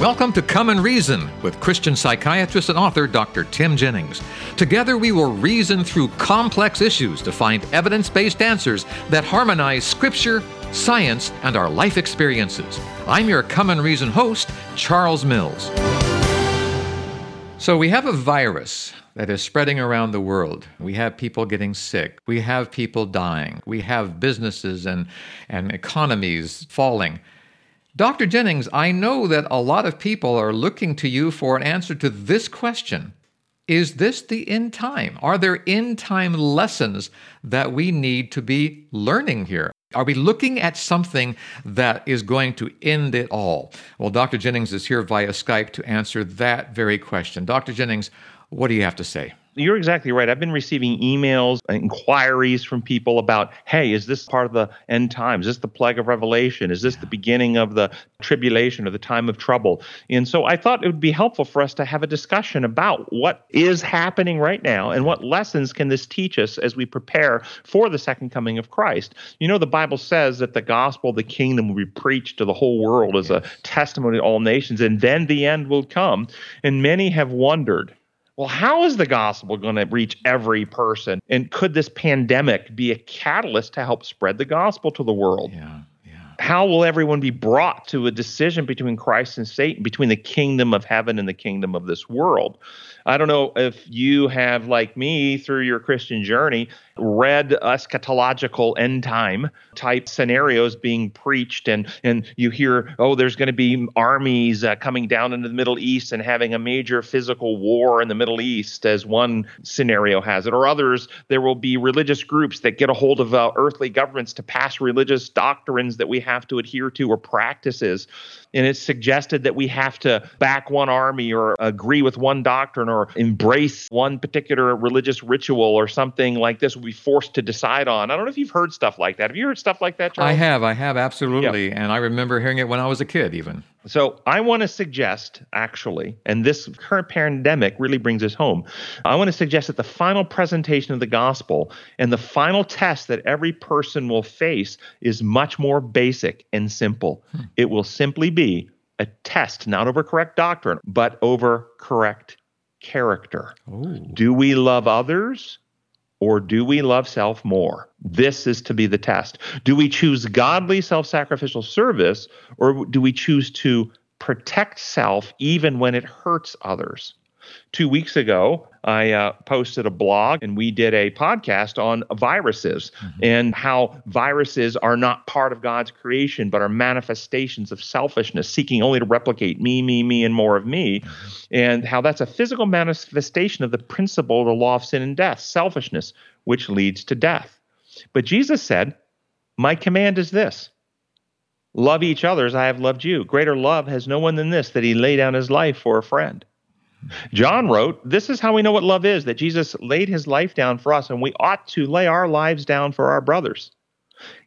Welcome to Come and Reason with Christian psychiatrist and author Dr. Tim Jennings. Together, we will reason through complex issues to find evidence based answers that harmonize Scripture, science, and our life experiences. I'm your Come and Reason host, Charles Mills. So, we have a virus that is spreading around the world. We have people getting sick. We have people dying. We have businesses and, and economies falling. Dr. Jennings, I know that a lot of people are looking to you for an answer to this question. Is this the end time? Are there end time lessons that we need to be learning here? Are we looking at something that is going to end it all? Well, Dr. Jennings is here via Skype to answer that very question. Dr. Jennings, what do you have to say? You're exactly right. I've been receiving emails, inquiries from people about, hey, is this part of the end times? Is this the plague of Revelation? Is this the beginning of the tribulation or the time of trouble? And so I thought it would be helpful for us to have a discussion about what is happening right now and what lessons can this teach us as we prepare for the second coming of Christ. You know, the Bible says that the gospel of the kingdom will be preached to the whole world as a testimony to all nations, and then the end will come. And many have wondered well, how is the gospel going to reach every person? And could this pandemic be a catalyst to help spread the gospel to the world? Yeah. How will everyone be brought to a decision between Christ and Satan, between the kingdom of heaven and the kingdom of this world? I don't know if you have, like me, through your Christian journey, read eschatological end time type scenarios being preached, and and you hear, oh, there's going to be armies uh, coming down into the Middle East and having a major physical war in the Middle East, as one scenario has it, or others, there will be religious groups that get a hold of uh, earthly governments to pass religious doctrines that we have to adhere to or practices. And it's suggested that we have to back one army or agree with one doctrine or embrace one particular religious ritual or something like this. we'll be forced to decide on. I don't know if you've heard stuff like that. Have you heard stuff like that, Charles? I have. I have absolutely. Yeah. And I remember hearing it when I was a kid, even. So I want to suggest, actually, and this current pandemic really brings us home. I want to suggest that the final presentation of the gospel and the final test that every person will face is much more basic and simple. Hmm. It will simply be a test, not over correct doctrine, but over correct character. Ooh. Do we love others or do we love self more? This is to be the test. Do we choose godly self sacrificial service or do we choose to protect self even when it hurts others? Two weeks ago, I uh, posted a blog and we did a podcast on viruses mm-hmm. and how viruses are not part of God's creation, but are manifestations of selfishness, seeking only to replicate me, me, me, and more of me. Mm-hmm. And how that's a physical manifestation of the principle of the law of sin and death, selfishness, which leads to death. But Jesus said, My command is this love each other as I have loved you. Greater love has no one than this, that he lay down his life for a friend. John wrote, This is how we know what love is that Jesus laid his life down for us, and we ought to lay our lives down for our brothers.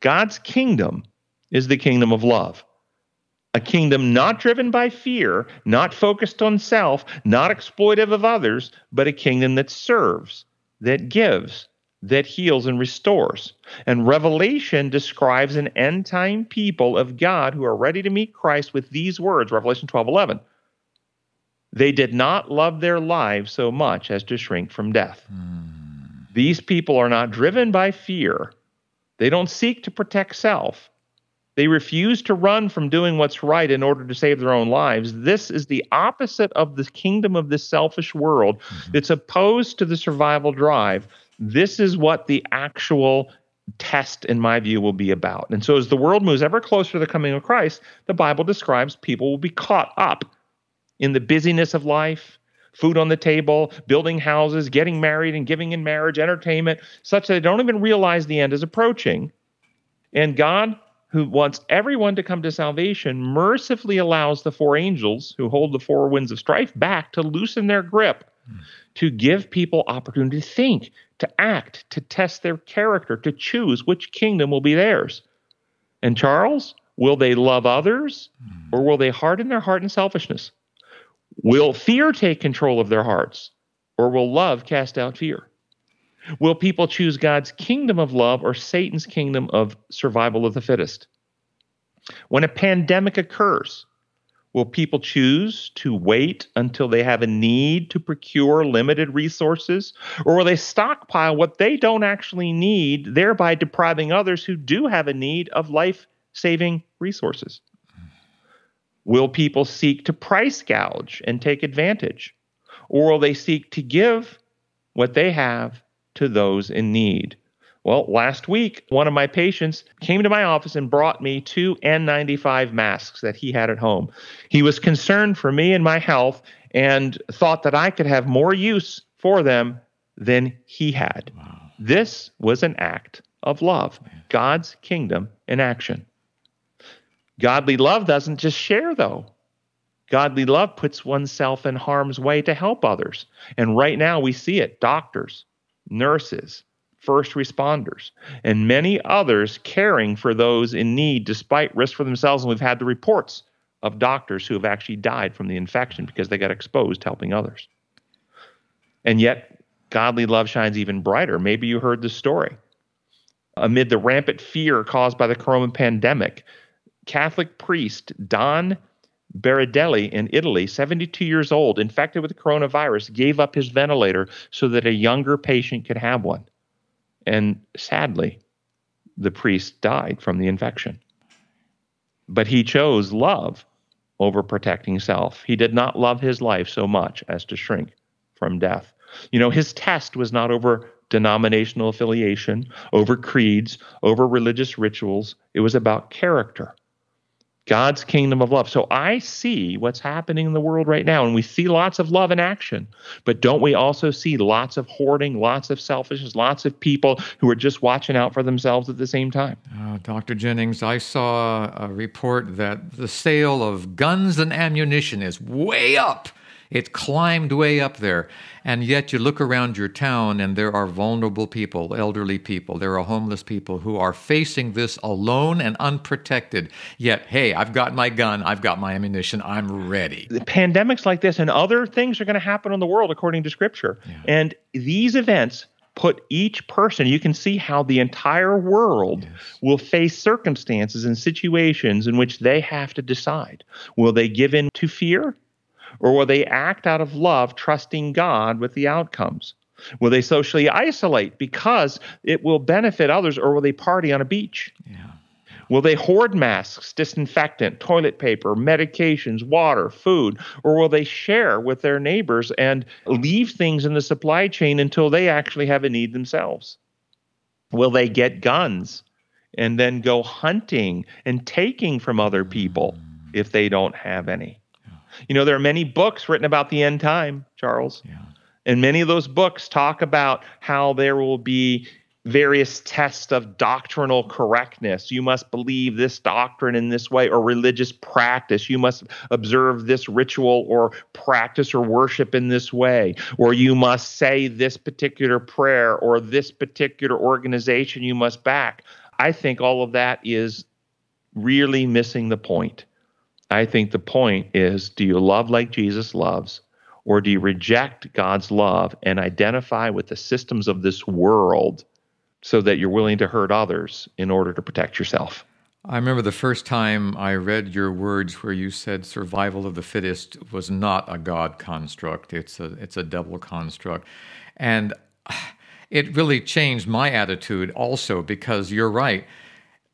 God's kingdom is the kingdom of love. A kingdom not driven by fear, not focused on self, not exploitive of others, but a kingdom that serves, that gives, that heals and restores. And Revelation describes an end time people of God who are ready to meet Christ with these words, Revelation 12 11. They did not love their lives so much as to shrink from death. Mm. These people are not driven by fear. They don't seek to protect self. They refuse to run from doing what's right in order to save their own lives. This is the opposite of the kingdom of this selfish world. Mm-hmm. It's opposed to the survival drive. This is what the actual test, in my view, will be about. And so, as the world moves ever closer to the coming of Christ, the Bible describes people will be caught up in the busyness of life, food on the table, building houses, getting married and giving in marriage, entertainment, such that they don't even realize the end is approaching. And God, who wants everyone to come to salvation, mercifully allows the four angels who hold the four winds of strife back to loosen their grip, mm. to give people opportunity to think, to act, to test their character, to choose which kingdom will be theirs. And Charles, will they love others or will they harden their heart in selfishness? Will fear take control of their hearts, or will love cast out fear? Will people choose God's kingdom of love or Satan's kingdom of survival of the fittest? When a pandemic occurs, Will people choose to wait until they have a need to procure limited resources? Or will they stockpile what they don't actually need, thereby depriving others who do have a need of life saving resources? Will people seek to price gouge and take advantage? Or will they seek to give what they have to those in need? Well, last week, one of my patients came to my office and brought me two N95 masks that he had at home. He was concerned for me and my health and thought that I could have more use for them than he had. Wow. This was an act of love, God's kingdom in action. Godly love doesn't just share, though. Godly love puts oneself in harm's way to help others. And right now we see it doctors, nurses, first responders, and many others caring for those in need despite risk for themselves. And we've had the reports of doctors who have actually died from the infection because they got exposed helping others. And yet, godly love shines even brighter. Maybe you heard the story. Amid the rampant fear caused by the corona pandemic, Catholic priest Don Berardelli in Italy, 72 years old, infected with coronavirus, gave up his ventilator so that a younger patient could have one. And sadly, the priest died from the infection. But he chose love over protecting self. He did not love his life so much as to shrink from death. You know, his test was not over denominational affiliation, over creeds, over religious rituals. It was about character. God's kingdom of love. So I see what's happening in the world right now, and we see lots of love in action. But don't we also see lots of hoarding, lots of selfishness, lots of people who are just watching out for themselves at the same time? Uh, Dr. Jennings, I saw a report that the sale of guns and ammunition is way up it climbed way up there. And yet you look around your town and there are vulnerable people, elderly people, there are homeless people who are facing this alone and unprotected. Yet, hey, I've got my gun, I've got my ammunition, I'm ready. The pandemics like this and other things are going to happen in the world according to scripture. Yeah. And these events put each person, you can see how the entire world yes. will face circumstances and situations in which they have to decide. Will they give in to fear? Or will they act out of love, trusting God with the outcomes? Will they socially isolate because it will benefit others, or will they party on a beach? Yeah. Will they hoard masks, disinfectant, toilet paper, medications, water, food, or will they share with their neighbors and leave things in the supply chain until they actually have a need themselves? Will they get guns and then go hunting and taking from other people if they don't have any? You know, there are many books written about the end time, Charles. Yeah. And many of those books talk about how there will be various tests of doctrinal correctness. You must believe this doctrine in this way, or religious practice. You must observe this ritual or practice or worship in this way, or you must say this particular prayer or this particular organization you must back. I think all of that is really missing the point. I think the point is do you love like Jesus loves, or do you reject God's love and identify with the systems of this world so that you're willing to hurt others in order to protect yourself? I remember the first time I read your words where you said survival of the fittest was not a God construct, it's a, it's a devil construct. And it really changed my attitude also because you're right.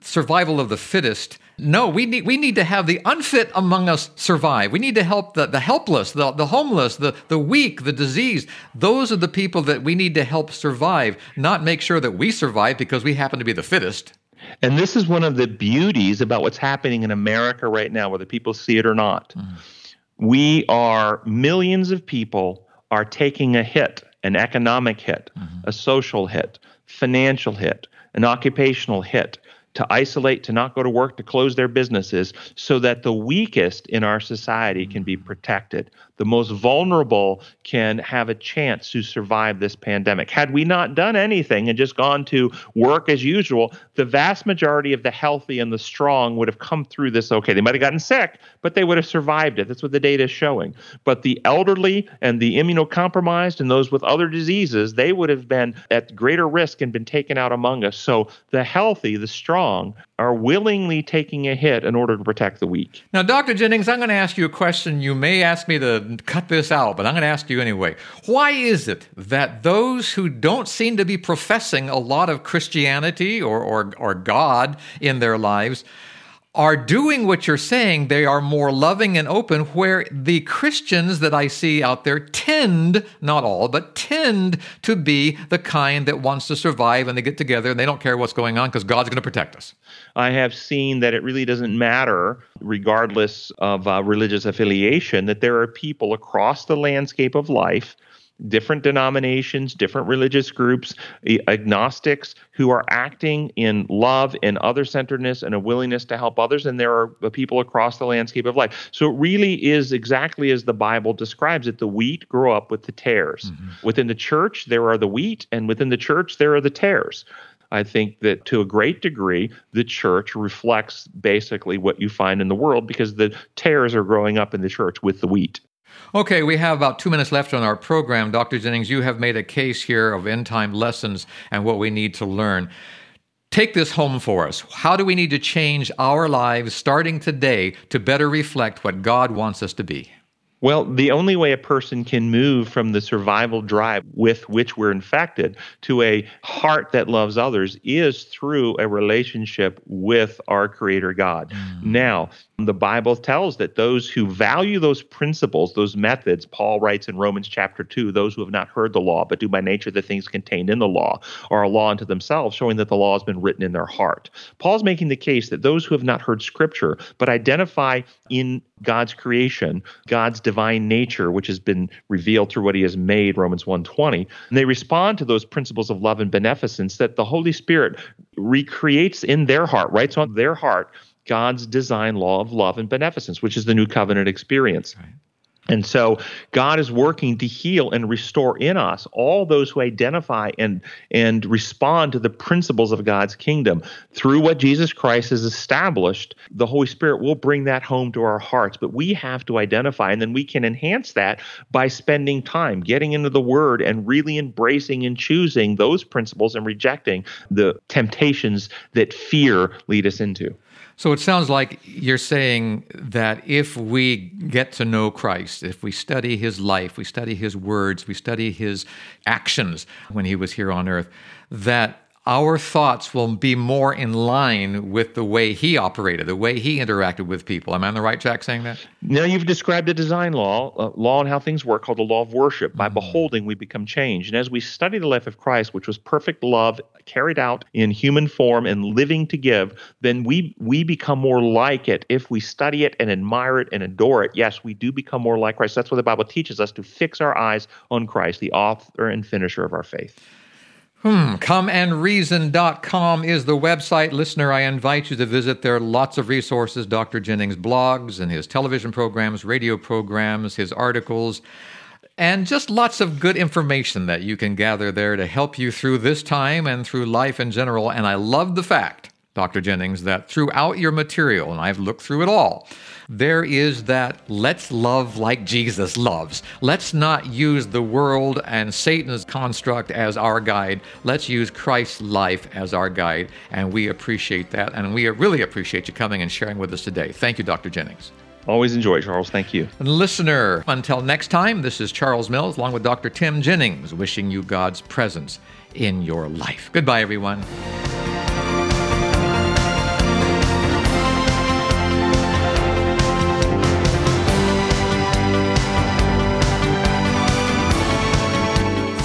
Survival of the fittest no, we need, we need to have the unfit among us survive. We need to help the, the helpless, the, the homeless, the, the weak, the diseased. Those are the people that we need to help survive, not make sure that we survive because we happen to be the fittest. And this is one of the beauties about what's happening in America right now, whether people see it or not. Mm. We are, millions of people are taking a hit, an economic hit, mm-hmm. a social hit, financial hit, an occupational hit to isolate, to not go to work, to close their businesses, so that the weakest in our society can be protected. The most vulnerable can have a chance to survive this pandemic. Had we not done anything and just gone to work as usual, the vast majority of the healthy and the strong would have come through this okay. They might have gotten sick, but they would have survived it. That's what the data is showing. But the elderly and the immunocompromised and those with other diseases, they would have been at greater risk and been taken out among us. So the healthy, the strong, strong are willingly taking a hit in order to protect the weak. Now, Dr. Jennings, I'm going to ask you a question. You may ask me to cut this out, but I'm going to ask you anyway. Why is it that those who don't seem to be professing a lot of Christianity or, or, or God in their lives are doing what you're saying, they are more loving and open, where the Christians that I see out there tend, not all, but tend to be the kind that wants to survive and they get together and they don't care what's going on because God's going to protect us. I have seen that it really doesn't matter, regardless of uh, religious affiliation, that there are people across the landscape of life different denominations, different religious groups, agnostics who are acting in love and other centeredness and a willingness to help others. And there are people across the landscape of life. So it really is exactly as the Bible describes it the wheat grow up with the tares. Mm-hmm. Within the church, there are the wheat, and within the church, there are the tares. I think that to a great degree, the church reflects basically what you find in the world because the tares are growing up in the church with the wheat. Okay, we have about two minutes left on our program. Dr. Jennings, you have made a case here of end time lessons and what we need to learn. Take this home for us. How do we need to change our lives starting today to better reflect what God wants us to be? Well, the only way a person can move from the survival drive with which we're infected to a heart that loves others is through a relationship with our Creator God. Mm. Now, the Bible tells that those who value those principles, those methods, Paul writes in Romans chapter 2, those who have not heard the law, but do by nature the things contained in the law, are a law unto themselves, showing that the law has been written in their heart. Paul's making the case that those who have not heard Scripture, but identify in God's creation, God's divine nature, which has been revealed through what he has made, Romans 1.20, and they respond to those principles of love and beneficence that the Holy Spirit recreates in their heart, writes on their heart God's design law of love and beneficence, which is the new covenant experience. Right. And so God is working to heal and restore in us all those who identify and and respond to the principles of God's kingdom through what Jesus Christ has established. The Holy Spirit will bring that home to our hearts, but we have to identify and then we can enhance that by spending time getting into the word and really embracing and choosing those principles and rejecting the temptations that fear lead us into. So it sounds like you're saying that if we get to know Christ, if we study his life, we study his words, we study his actions when he was here on earth, that our thoughts will be more in line with the way he operated, the way he interacted with people. Am I on the right track saying that? Now you've described a design law, a law and how things work called the law of worship. By mm-hmm. beholding, we become changed. And as we study the life of Christ, which was perfect love carried out in human form and living to give, then we we become more like it if we study it and admire it and adore it. Yes, we do become more like Christ. That's what the Bible teaches us to fix our eyes on Christ, the author and finisher of our faith. Hmm, comeandreason.com is the website. Listener, I invite you to visit. There are lots of resources Dr. Jennings' blogs and his television programs, radio programs, his articles, and just lots of good information that you can gather there to help you through this time and through life in general. And I love the fact Dr. Jennings, that throughout your material, and I've looked through it all, there is that let's love like Jesus loves. Let's not use the world and Satan's construct as our guide. Let's use Christ's life as our guide. And we appreciate that. And we really appreciate you coming and sharing with us today. Thank you, Dr. Jennings. Always enjoy, Charles. Thank you. And listener, until next time, this is Charles Mills along with Dr. Tim Jennings wishing you God's presence in your life. Goodbye, everyone.